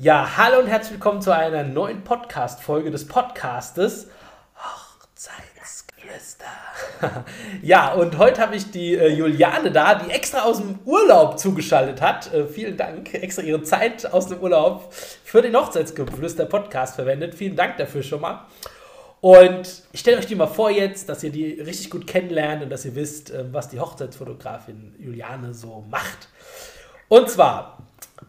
Ja, hallo und herzlich willkommen zu einer neuen Podcast-Folge des Podcastes Hochzeitsgeflüster. ja, und heute habe ich die äh, Juliane da, die extra aus dem Urlaub zugeschaltet hat. Äh, vielen Dank, extra ihre Zeit aus dem Urlaub für den Hochzeitsgeflüster-Podcast verwendet. Vielen Dank dafür schon mal. Und ich stelle euch die mal vor jetzt, dass ihr die richtig gut kennenlernt und dass ihr wisst, äh, was die Hochzeitsfotografin Juliane so macht. Und zwar,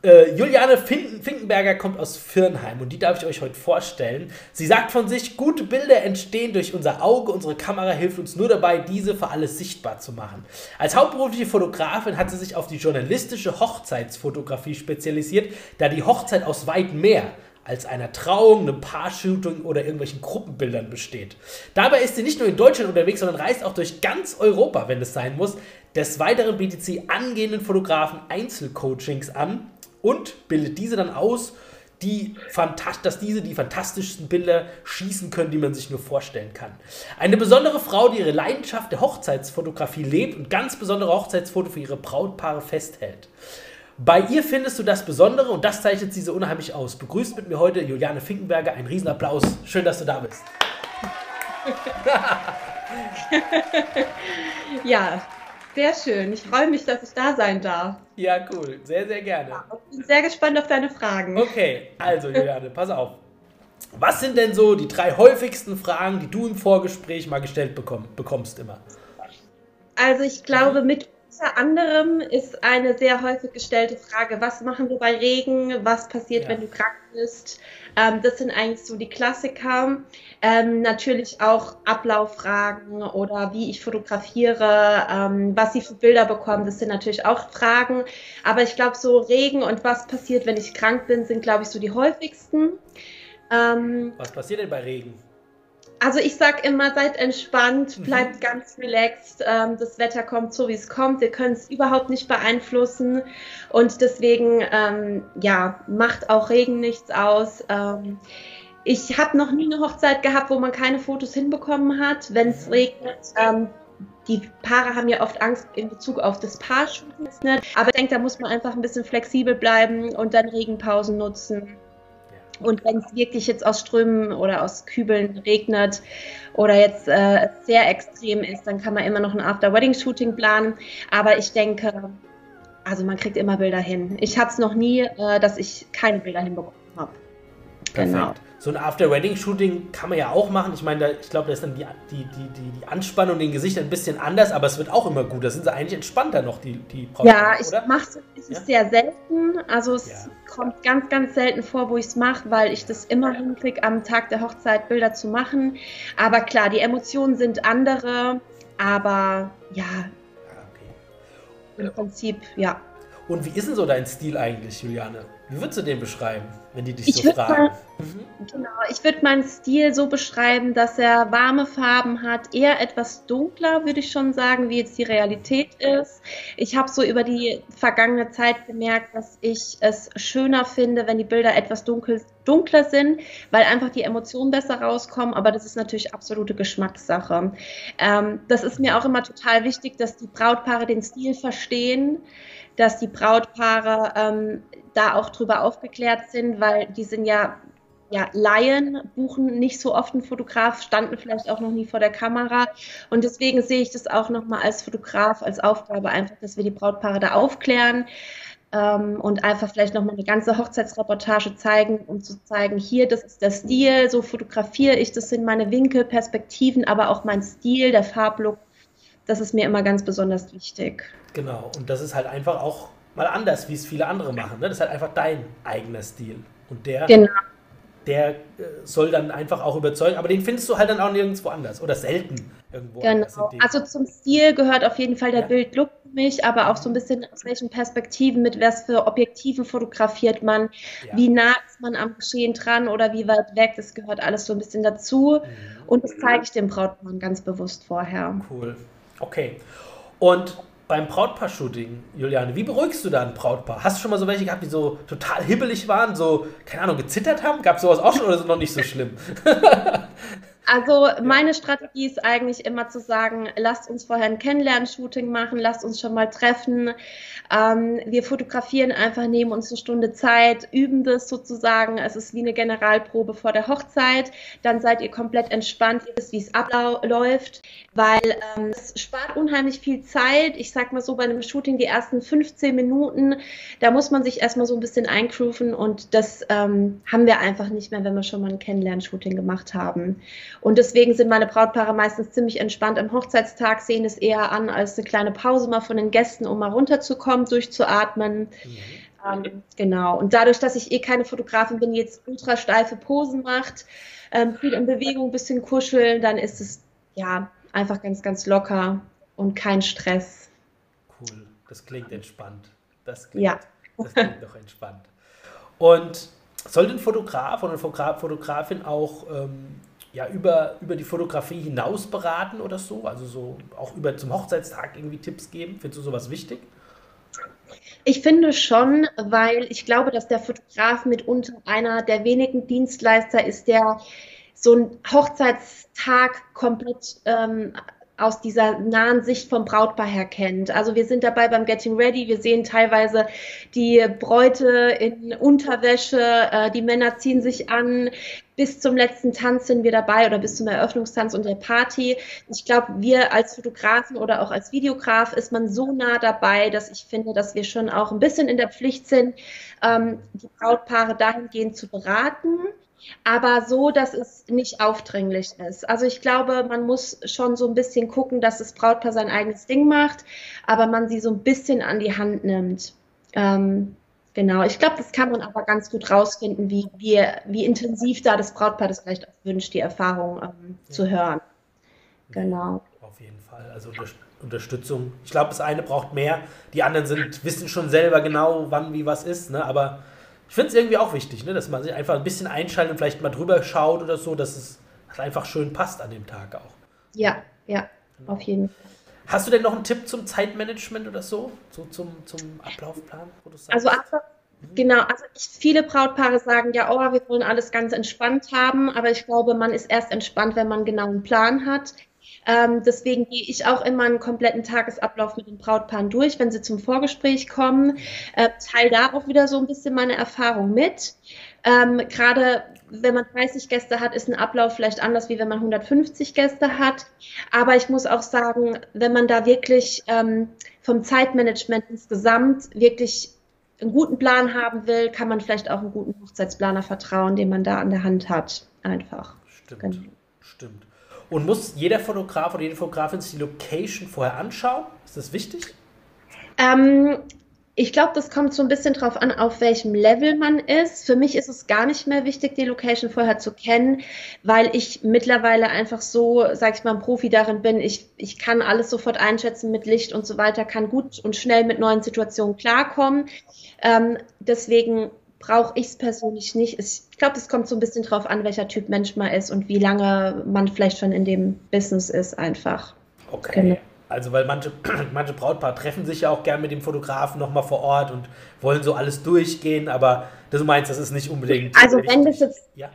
äh, Juliane Finkenberger kommt aus Firnheim und die darf ich euch heute vorstellen. Sie sagt von sich, gute Bilder entstehen durch unser Auge, unsere Kamera hilft uns nur dabei, diese für alles sichtbar zu machen. Als hauptberufliche Fotografin hat sie sich auf die journalistische Hochzeitsfotografie spezialisiert, da die Hochzeit aus weit mehr als einer Trauung, einem Paar-Shooting oder irgendwelchen Gruppenbildern besteht. Dabei ist sie nicht nur in Deutschland unterwegs, sondern reist auch durch ganz Europa, wenn es sein muss. Des Weiteren bietet sie angehenden Fotografen Einzelcoachings an und bildet diese dann aus, die dass diese die fantastischsten Bilder schießen können, die man sich nur vorstellen kann. Eine besondere Frau, die ihre Leidenschaft der Hochzeitsfotografie lebt und ganz besondere Hochzeitsfoto für ihre Brautpaare festhält. Bei ihr findest du das Besondere und das zeichnet sie so unheimlich aus. Begrüßt mit mir heute Juliane Finkenberger. Ein Riesenapplaus. Schön, dass du da bist. ja, sehr schön. Ich freue mich, dass ich da sein darf. Ja, cool. Sehr, sehr gerne. Ja, ich bin sehr gespannt auf deine Fragen. Okay, also Juliane, pass auf. Was sind denn so die drei häufigsten Fragen, die du im Vorgespräch mal gestellt bekomm bekommst immer? Also ich glaube, mit unter anderem ist eine sehr häufig gestellte Frage, was machen wir bei Regen, was passiert, ja. wenn du krank bist. Ähm, das sind eigentlich so die Klassiker. Ähm, natürlich auch Ablauffragen oder wie ich fotografiere, ähm, was sie für Bilder bekommen, das sind natürlich auch Fragen. Aber ich glaube, so Regen und was passiert, wenn ich krank bin, sind, glaube ich, so die häufigsten. Ähm, was passiert denn bei Regen? Also ich sag immer, seid entspannt, mhm. bleibt mhm. ganz relaxed. Ähm, das Wetter kommt so, wie es kommt. Wir können es überhaupt nicht beeinflussen. Und deswegen, ähm, ja, macht auch Regen nichts aus. Ähm, ich habe noch nie eine Hochzeit gehabt, wo man keine Fotos hinbekommen hat, wenn es mhm. regnet. Ähm, die Paare haben ja oft Angst in Bezug auf das Paar-Shooting. Aber ich denke, da muss man einfach ein bisschen flexibel bleiben und dann Regenpausen nutzen. Und wenn es wirklich jetzt aus Strömen oder aus Kübeln regnet oder jetzt äh, sehr extrem ist, dann kann man immer noch ein After-Wedding-Shooting planen. Aber ich denke, also man kriegt immer Bilder hin. Ich hatte es noch nie, äh, dass ich keine Bilder hinbekommen habe. Genau so ein After-Wedding-Shooting kann man ja auch machen. Ich meine, ich glaube, da ist dann die, die, die, die, Anspannung in den Gesichtern ein bisschen anders, aber es wird auch immer gut. Da sind sie eigentlich entspannter noch, die, die Ja, ich mache es ja? sehr selten. Also es ja. kommt ganz, ganz selten vor, wo ich es mache, weil ich das immer hinkriege, am Tag der Hochzeit Bilder zu machen. Aber klar, die Emotionen sind andere, aber ja, ah, okay. im Prinzip, ja. Und wie ist denn so dein Stil eigentlich, Juliane? Wie würdest du den beschreiben, wenn die dich ich so fragen? Mal, mhm. Genau, ich würde meinen Stil so beschreiben, dass er warme Farben hat, eher etwas dunkler, würde ich schon sagen, wie jetzt die Realität ist. Ich habe so über die vergangene Zeit gemerkt, dass ich es schöner finde, wenn die Bilder etwas dunkel, dunkler sind, weil einfach die Emotionen besser rauskommen, aber das ist natürlich absolute Geschmackssache. Ähm, das ist mir auch immer total wichtig, dass die Brautpaare den Stil verstehen dass die Brautpaare ähm, da auch drüber aufgeklärt sind, weil die sind ja ja, Laien buchen nicht so oft einen Fotograf, standen vielleicht auch noch nie vor der Kamera. Und deswegen sehe ich das auch nochmal als Fotograf, als Aufgabe einfach, dass wir die Brautpaare da aufklären ähm, und einfach vielleicht nochmal eine ganze Hochzeitsreportage zeigen, um zu zeigen, hier, das ist der Stil, so fotografiere ich, das sind meine Winkel, Perspektiven, aber auch mein Stil, der Farblook. Das ist mir immer ganz besonders wichtig. Genau, und das ist halt einfach auch mal anders, wie es viele andere machen. Ne? Das ist halt einfach dein eigener Stil. Und der, genau. der äh, soll dann einfach auch überzeugen, aber den findest du halt dann auch nirgendwo anders oder selten irgendwo genau. Also zum Stil gehört auf jeden Fall der ja. Bildlook für mich, aber auch so ein bisschen aus welchen Perspektiven, mit was für Objektiven fotografiert man, ja. wie nah ist man am Geschehen dran oder wie weit weg, das gehört alles so ein bisschen dazu. Mhm. Und das zeige ich dem Brautmann ganz bewusst vorher. Cool. Okay. Und beim Brautpaar-Shooting, Juliane, wie beruhigst du da ein Brautpaar? Hast du schon mal so welche gehabt, die so total hibbelig waren, so, keine Ahnung, gezittert haben? Gab es sowas auch schon oder ist es noch nicht so schlimm? Also meine Strategie ist eigentlich immer zu sagen, lasst uns vorher ein Kennenlern-Shooting machen, lasst uns schon mal treffen. Ähm, wir fotografieren einfach, nehmen uns eine Stunde Zeit, üben das sozusagen. Es ist wie eine Generalprobe vor der Hochzeit. Dann seid ihr komplett entspannt, ihr wisst, wie es abläuft, weil ähm, es spart unheimlich viel Zeit. Ich sag mal so, bei einem Shooting die ersten 15 Minuten, da muss man sich erstmal so ein bisschen eingrooven und das ähm, haben wir einfach nicht mehr, wenn wir schon mal ein Kennenlern-Shooting gemacht haben. Und deswegen sind meine Brautpaare meistens ziemlich entspannt am Hochzeitstag, sehen es eher an als eine kleine Pause mal von den Gästen, um mal runterzukommen, durchzuatmen. Mhm. Ähm, genau. Und dadurch, dass ich eh keine Fotografin bin, die jetzt ultra steife Posen macht, ähm, viel in Bewegung, ein bisschen kuscheln, dann ist es ja einfach ganz, ganz locker und kein Stress. Cool. Das klingt entspannt. Das klingt, ja. das klingt doch entspannt. Und soll ein Fotograf oder eine Fotografin auch ähm, ja, über, über die Fotografie hinaus beraten oder so? Also so auch über zum Hochzeitstag irgendwie Tipps geben? Findest du sowas wichtig? Ich finde schon, weil ich glaube, dass der Fotograf mitunter einer der wenigen Dienstleister ist, der so einen Hochzeitstag komplett ähm, aus dieser nahen Sicht vom Brautpaar her kennt. Also wir sind dabei beim Getting Ready, wir sehen teilweise die Bräute in Unterwäsche, äh, die Männer ziehen sich an, bis zum letzten Tanz sind wir dabei oder bis zum Eröffnungstanz und der Party. Ich glaube, wir als Fotografen oder auch als Videograf ist man so nah dabei, dass ich finde, dass wir schon auch ein bisschen in der Pflicht sind, ähm, die Brautpaare dahingehend zu beraten aber so, dass es nicht aufdringlich ist. Also ich glaube, man muss schon so ein bisschen gucken, dass das Brautpaar sein eigenes Ding macht, aber man sie so ein bisschen an die Hand nimmt. Ähm, genau, ich glaube, das kann man aber ganz gut rausfinden, wie, wie, wie intensiv da das Brautpaar das vielleicht auch wünscht, die Erfahrung ähm, ja. zu hören. Genau. Auf jeden Fall. Also Unterstützung. Ich glaube, das eine braucht mehr. Die anderen sind, wissen schon selber genau, wann wie was ist. Ne? Aber ich finde es irgendwie auch wichtig, ne, dass man sich einfach ein bisschen einschaltet und vielleicht mal drüber schaut oder so, dass es einfach schön passt an dem Tag auch. Ja, ja, genau. auf jeden Fall. Hast du denn noch einen Tipp zum Zeitmanagement oder so? so zum, zum Ablaufplan? also einfach, mhm. genau, also ich, viele Brautpaare sagen ja, oh, wir wollen alles ganz entspannt haben, aber ich glaube, man ist erst entspannt, wenn man genau einen Plan hat. Ähm, deswegen gehe ich auch immer einen kompletten Tagesablauf mit den Brautpaaren durch, wenn sie zum Vorgespräch kommen. Äh, teile da auch wieder so ein bisschen meine Erfahrung mit. Ähm, Gerade wenn man 30 Gäste hat, ist ein Ablauf vielleicht anders, wie wenn man 150 Gäste hat. Aber ich muss auch sagen, wenn man da wirklich ähm, vom Zeitmanagement insgesamt wirklich einen guten Plan haben will, kann man vielleicht auch einen guten Hochzeitsplaner vertrauen, den man da an der Hand hat. Einfach. Stimmt. Genau. Stimmt. Und muss jeder Fotograf oder jede Fotografin sich die Location vorher anschauen? Ist das wichtig? Ähm, ich glaube, das kommt so ein bisschen drauf an, auf welchem Level man ist. Für mich ist es gar nicht mehr wichtig, die Location vorher zu kennen, weil ich mittlerweile einfach so, sag ich mal, ein Profi darin bin. Ich, ich kann alles sofort einschätzen mit Licht und so weiter, kann gut und schnell mit neuen Situationen klarkommen. Ähm, deswegen brauche ich es persönlich nicht. Ich glaube, es kommt so ein bisschen drauf an, welcher Typ Mensch man ist und wie lange man vielleicht schon in dem Business ist, einfach. Okay. Genau. Also, weil manche, manche Brautpaare treffen sich ja auch gern mit dem Fotografen nochmal vor Ort und wollen so alles durchgehen, aber du meinst, das ist nicht unbedingt. Also, wenn das jetzt. Ja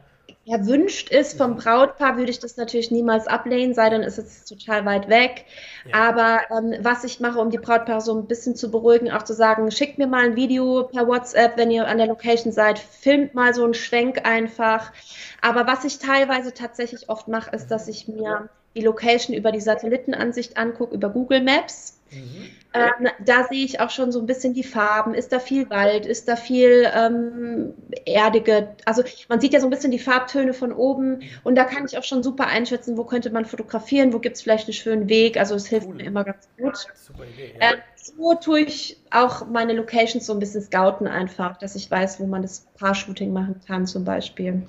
erwünscht ist vom Brautpaar, würde ich das natürlich niemals ablehnen, sei denn ist es total weit weg. Ja. Aber ähm, was ich mache, um die Brautpaare so ein bisschen zu beruhigen, auch zu sagen, schickt mir mal ein Video per WhatsApp, wenn ihr an der Location seid, filmt mal so einen Schwenk einfach. Aber was ich teilweise tatsächlich oft mache, ist, dass ich mir die Location über die Satellitenansicht angucke, über Google Maps. Mhm. Ähm, da sehe ich auch schon so ein bisschen die Farben. Ist da viel Wald? Ist da viel ähm, erdige? Also man sieht ja so ein bisschen die Farbtöne von oben und da kann ich auch schon super einschätzen, wo könnte man fotografieren, wo gibt es vielleicht einen schönen Weg. Also es hilft cool. mir immer ganz gut. Super Idee, ja. äh, so tue ich auch meine Locations so ein bisschen scouten einfach, dass ich weiß, wo man das Paar-Shooting machen kann zum Beispiel.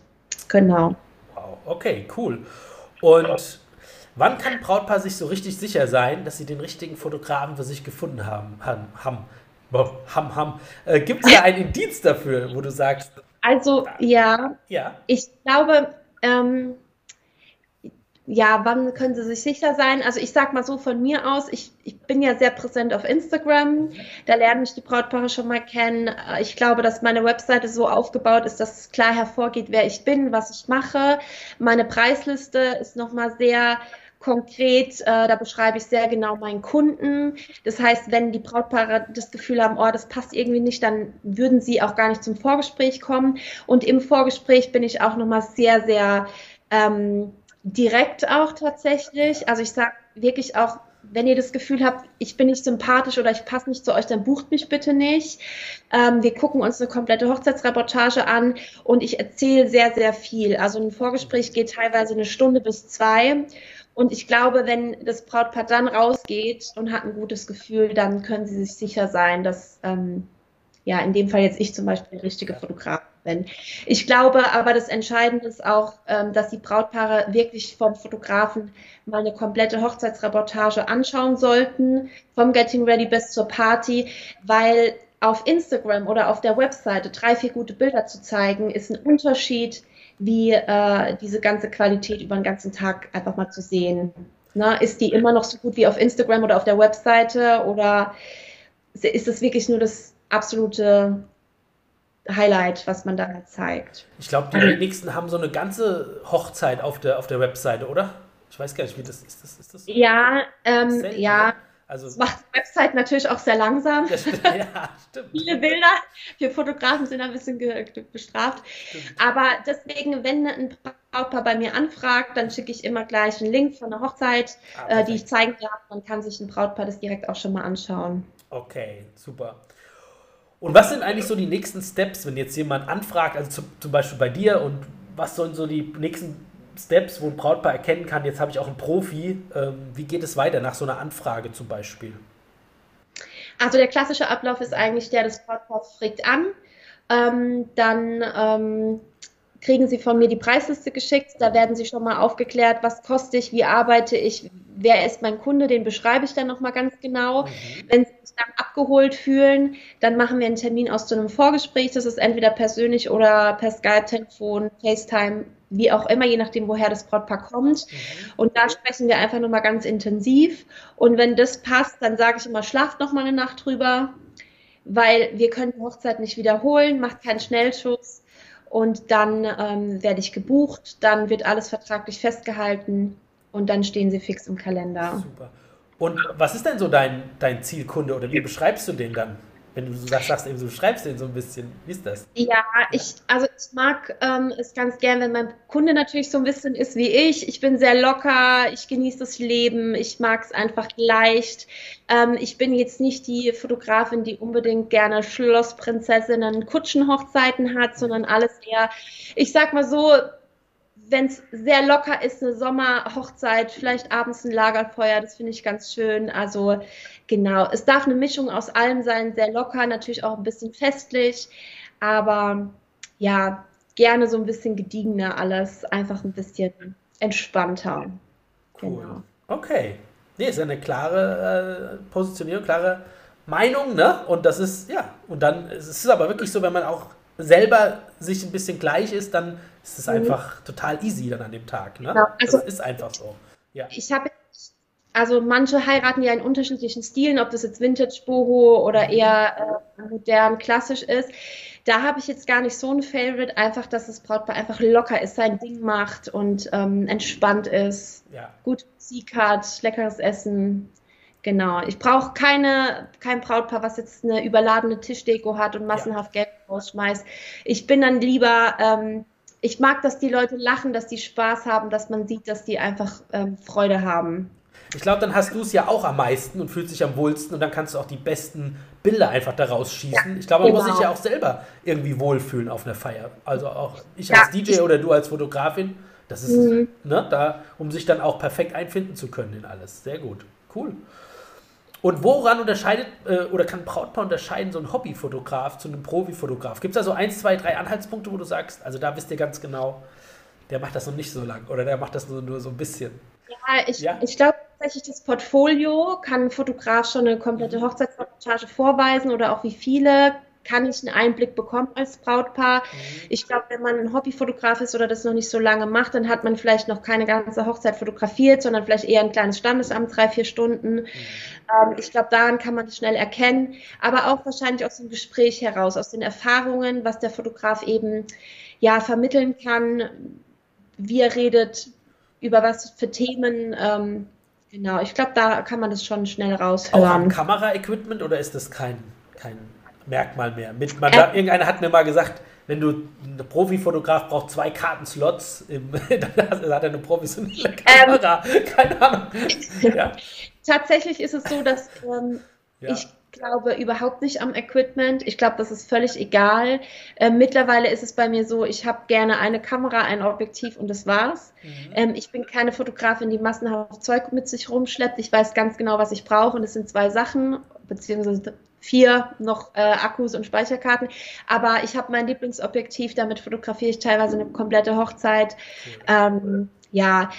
Genau. Wow, okay, cool. Und Wann kann ein Brautpaar sich so richtig sicher sein, dass sie den richtigen Fotografen für sich gefunden haben? haben, haben. Ham, ham. Äh, Gibt es da einen Indiz dafür, wo du sagst? Also ja, ja. ich glaube, ähm, ja, wann können Sie sich sicher sein? Also ich sag mal so von mir aus, ich, ich bin ja sehr präsent auf Instagram, da lernen mich die Brautpaare schon mal kennen. Ich glaube, dass meine Webseite so aufgebaut ist, dass es klar hervorgeht, wer ich bin, was ich mache. Meine Preisliste ist nochmal sehr konkret, äh, da beschreibe ich sehr genau meinen Kunden. Das heißt, wenn die Brautpaare das Gefühl haben, oh, das passt irgendwie nicht, dann würden sie auch gar nicht zum Vorgespräch kommen. Und im Vorgespräch bin ich auch nochmal sehr, sehr ähm, direkt auch tatsächlich. Also ich sage wirklich auch, wenn ihr das Gefühl habt, ich bin nicht sympathisch oder ich passe nicht zu euch, dann bucht mich bitte nicht. Ähm, wir gucken uns eine komplette Hochzeitsreportage an und ich erzähle sehr, sehr viel. Also ein Vorgespräch geht teilweise eine Stunde bis zwei. Und ich glaube, wenn das Brautpaar dann rausgeht und hat ein gutes Gefühl, dann können sie sich sicher sein, dass ähm, ja in dem Fall jetzt ich zum Beispiel der richtige Fotograf bin. Ich glaube aber, das Entscheidende ist auch, ähm, dass die Brautpaare wirklich vom Fotografen mal eine komplette Hochzeitsreportage anschauen sollten, vom Getting Ready bis zur Party, weil auf Instagram oder auf der Webseite drei, vier gute Bilder zu zeigen, ist ein Unterschied, wie äh, diese ganze Qualität über den ganzen Tag einfach mal zu sehen. Na, ist die immer noch so gut wie auf Instagram oder auf der Webseite oder ist es wirklich nur das absolute Highlight, was man da zeigt. Ich glaube, die wenigsten haben so eine ganze Hochzeit auf der, auf der Webseite, oder? Ich weiß gar nicht, wie das ist. Das, ist das ja, ähm, ja. Also, das macht die Website natürlich auch sehr langsam. Stimmt. Ja, stimmt. Viele Bilder. Wir Fotografen sind ein bisschen bestraft. Stimmt. Aber deswegen, wenn ein Brautpaar bei mir anfragt, dann schicke ich immer gleich einen Link von der Hochzeit, ah, äh, die ich zeigen darf. Man kann sich ein Brautpaar das direkt auch schon mal anschauen. Okay, super. Und was sind eigentlich so die nächsten Steps, wenn jetzt jemand anfragt, also zum, zum Beispiel bei dir, und was sollen so die nächsten Steps, wo ein Brautpaar erkennen kann, jetzt habe ich auch einen Profi, ähm, wie geht es weiter nach so einer Anfrage zum Beispiel? Also der klassische Ablauf ist eigentlich der, das Brautpaar fragt an, ähm, dann ähm, kriegen Sie von mir die Preisliste geschickt. Da werden Sie schon mal aufgeklärt, was koste ich, wie arbeite ich, wer ist mein Kunde, den beschreibe ich dann nochmal ganz genau. Mhm. Wenn Sie sich dann abgeholt fühlen, dann machen wir einen Termin aus zu einem Vorgespräch. Das ist entweder persönlich oder per Skype, Telefon, FaceTime, wie auch immer, je nachdem, woher das Brautpaar kommt. Mhm. Und da sprechen wir einfach nochmal ganz intensiv. Und wenn das passt, dann sage ich immer, schlaft nochmal eine Nacht drüber, weil wir können die Hochzeit nicht wiederholen, macht keinen Schnellschuss und dann ähm, werde ich gebucht, dann wird alles vertraglich festgehalten und dann stehen sie fix im Kalender. Super. Und was ist denn so dein, dein Zielkunde oder wie beschreibst du den dann? Wenn du sagst, sagst eben, du schreibst den so ein bisschen, wie ist das? Ja, ich, also ich mag ähm, es ganz gern, wenn mein Kunde natürlich so ein bisschen ist wie ich. Ich bin sehr locker, ich genieße das Leben, ich mag es einfach leicht. Ähm, ich bin jetzt nicht die Fotografin, die unbedingt gerne Schlossprinzessinnen, Kutschenhochzeiten hat, sondern alles eher, ich sag mal so, wenn es sehr locker ist, eine Sommerhochzeit, vielleicht abends ein Lagerfeuer, das finde ich ganz schön. Also genau, es darf eine Mischung aus allem sein, sehr locker, natürlich auch ein bisschen festlich, aber ja, gerne so ein bisschen gediegener alles, einfach ein bisschen entspannter. Cool. Genau. Okay. Nee, ist eine klare äh, Positionierung, klare Meinung, ne? Und das ist, ja, und dann, es ist aber wirklich so, wenn man auch selber sich ein bisschen gleich ist, dann ist es mhm. einfach total easy dann an dem Tag. Ne? Genau. Also, das ist einfach so. Ja. Ich habe also manche heiraten ja in unterschiedlichen Stilen, ob das jetzt Vintage Boho oder mhm. eher äh, modern klassisch ist. Da habe ich jetzt gar nicht so ein Favorite, einfach, dass das Brautpaar einfach locker ist, sein Ding macht und ähm, entspannt ist, ja. gute Musik hat, leckeres Essen. Genau. Ich brauche keine, kein Brautpaar, was jetzt eine überladene Tischdeko hat und massenhaft ja. Geld rausschmeißt. Ich bin dann lieber, ähm, ich mag, dass die Leute lachen, dass die Spaß haben, dass man sieht, dass die einfach ähm, Freude haben. Ich glaube, dann hast du es ja auch am meisten und fühlst dich am wohlsten und dann kannst du auch die besten Bilder einfach daraus schießen. Ja, ich glaube, man genau. muss sich ja auch selber irgendwie wohlfühlen auf einer Feier. Also auch ich ja, als DJ ich, oder du als Fotografin, das ist, mhm. ne, da, um sich dann auch perfekt einfinden zu können in alles. Sehr gut. Cool. Und woran unterscheidet äh, oder kann Brautpaar unterscheiden so ein Hobbyfotograf zu einem Profifotograf? Gibt es da so eins, zwei, drei Anhaltspunkte, wo du sagst, also da wisst ihr ganz genau, der macht das noch nicht so lang oder der macht das nur, nur so ein bisschen? Ja, ich, ja? ich glaube tatsächlich, das Portfolio kann ein Fotograf schon eine komplette Hochzeitsreportage vorweisen oder auch wie viele kann ich einen Einblick bekommen als Brautpaar. Mhm. Ich glaube, wenn man ein Hobbyfotograf ist oder das noch nicht so lange macht, dann hat man vielleicht noch keine ganze Hochzeit fotografiert, sondern vielleicht eher ein kleines Standesamt, drei, vier Stunden. Mhm. Ähm, ich glaube, daran kann man es schnell erkennen, aber auch wahrscheinlich aus dem Gespräch heraus, aus den Erfahrungen, was der Fotograf eben ja vermitteln kann, wie er redet, über was für Themen. Ähm, genau, ich glaube, da kann man das schon schnell raushören. Auch am Kameraequipment oder ist das kein, kein Merkmal mehr. Mit, man, äh, irgendeiner hat mir mal gesagt, wenn du ein Profifotograf braucht zwei Kartenslots, im, dann hat er eine professionelle ähm, Kamera. Ähm, Keine Ahnung. Ja. Tatsächlich ist es so, dass ähm, ja. ich glaube überhaupt nicht am Equipment. Ich glaube, das ist völlig egal. Äh, mittlerweile ist es bei mir so, ich habe gerne eine Kamera, ein Objektiv und das war's. Mhm. Ähm, ich bin keine Fotografin, die massenhaft Zeug mit sich rumschleppt. Ich weiß ganz genau, was ich brauche und es sind zwei Sachen, beziehungsweise vier noch äh, Akkus und Speicherkarten. Aber ich habe mein Lieblingsobjektiv, damit fotografiere ich teilweise eine komplette Hochzeit. Ähm, ja,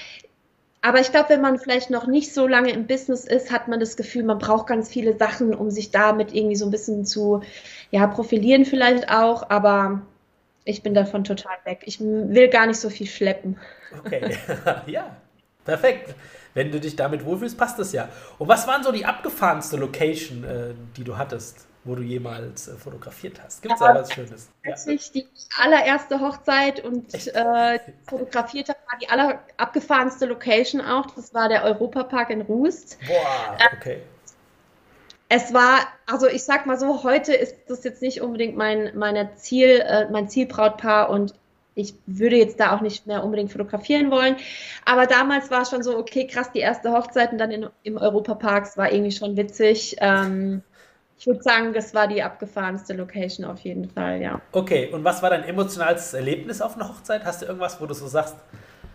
aber ich glaube, wenn man vielleicht noch nicht so lange im Business ist, hat man das Gefühl, man braucht ganz viele Sachen, um sich damit irgendwie so ein bisschen zu ja, profilieren vielleicht auch. Aber ich bin davon total weg. Ich will gar nicht so viel schleppen. Okay, ja, perfekt. Wenn du dich damit wohlfühlst, passt das ja. Und was waren so die abgefahrenste Location, äh, die du hattest, wo du jemals äh, fotografiert hast? Gibt es da was Schönes? Tatsächlich ja. die allererste Hochzeit und äh, fotografiert habe, war die aller abgefahrenste Location auch. Das war der Europapark in Rust. Boah, okay. Es war, also ich sag mal so, heute ist das jetzt nicht unbedingt mein, meine Ziel, äh, mein Zielbrautpaar und ich würde jetzt da auch nicht mehr unbedingt fotografieren wollen. Aber damals war es schon so, okay, krass, die erste Hochzeit und dann in, im Europapark war irgendwie schon witzig. Ähm, ich würde sagen, das war die abgefahrenste Location auf jeden Fall, ja. Okay, und was war dein emotionales Erlebnis auf einer Hochzeit? Hast du irgendwas, wo du so sagst,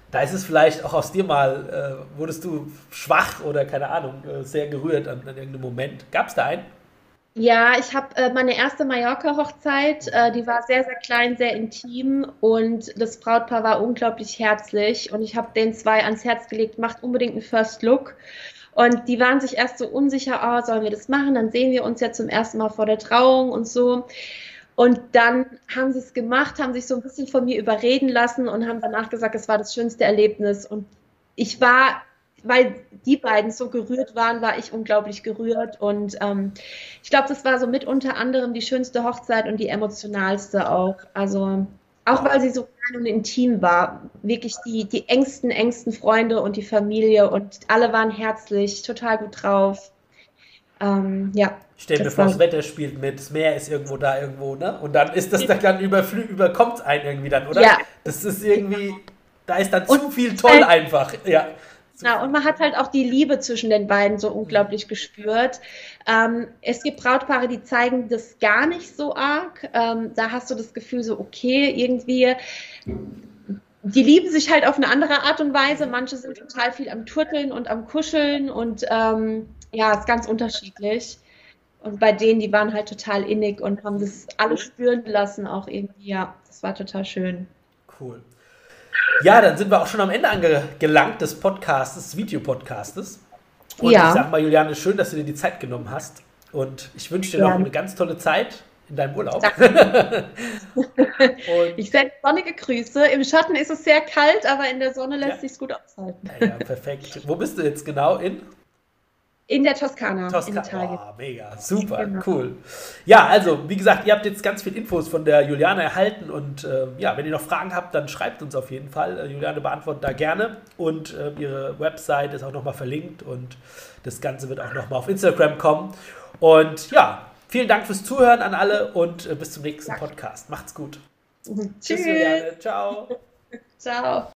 da ist es vielleicht auch aus dir mal, äh, wurdest du schwach oder keine Ahnung, äh, sehr gerührt an, an irgendeinem Moment? Gab es da einen? Ja, ich habe äh, meine erste Mallorca-Hochzeit, äh, die war sehr, sehr klein, sehr intim und das Brautpaar war unglaublich herzlich und ich habe den zwei ans Herz gelegt, macht unbedingt einen First Look. Und die waren sich erst so unsicher, oh, sollen wir das machen? Dann sehen wir uns ja zum ersten Mal vor der Trauung und so. Und dann haben sie es gemacht, haben sich so ein bisschen von mir überreden lassen und haben danach gesagt, es war das schönste Erlebnis. Und ich war weil die beiden so gerührt waren, war ich unglaublich gerührt. Und ähm, ich glaube, das war so mit unter anderem die schönste Hochzeit und die emotionalste auch. Also auch weil sie so klein und intim war. Wirklich die, die engsten, engsten Freunde und die Familie und alle waren herzlich, total gut drauf. Ähm, ja. Stell mir vor, das Wetter spielt mit, das Meer ist irgendwo da irgendwo, ne? Und dann ist das dann überflü überkommt einen irgendwie dann, oder? Ja. Das ist irgendwie, da ist dann und zu viel toll einfach, ja. Ja, und man hat halt auch die Liebe zwischen den beiden so unglaublich gespürt. Ähm, es gibt Brautpaare, die zeigen das gar nicht so arg. Ähm, da hast du das Gefühl so, okay, irgendwie, die lieben sich halt auf eine andere Art und Weise. Manche sind total viel am Turteln und am Kuscheln und ähm, ja, ist ganz unterschiedlich. Und bei denen, die waren halt total innig und haben das alles spüren lassen, auch irgendwie, ja, das war total schön. Cool. Ja, dann sind wir auch schon am Ende angelangt des Podcasts, des Videopodcastes. Und ja. ich sag mal, Juliane, schön, dass du dir die Zeit genommen hast. Und ich wünsche dir ja. noch eine ganz tolle Zeit in deinem Urlaub. ich sende sonnige Grüße. Im Schatten ist es sehr kalt, aber in der Sonne lässt ja. sich gut aushalten. Ja, ja, perfekt. Wo bist du jetzt genau in? In der Toskana, Toska in Italien. Oh, mega, super, genau. cool. Ja, also, wie gesagt, ihr habt jetzt ganz viel Infos von der Juliane erhalten und äh, ja, wenn ihr noch Fragen habt, dann schreibt uns auf jeden Fall. Äh, Juliane beantwortet da gerne und äh, ihre Website ist auch nochmal verlinkt und das Ganze wird auch nochmal auf Instagram kommen. Und ja, vielen Dank fürs Zuhören an alle und äh, bis zum nächsten Podcast. Macht's gut. Tschüss. Tschüss, Juliane. Ciao. Ciao.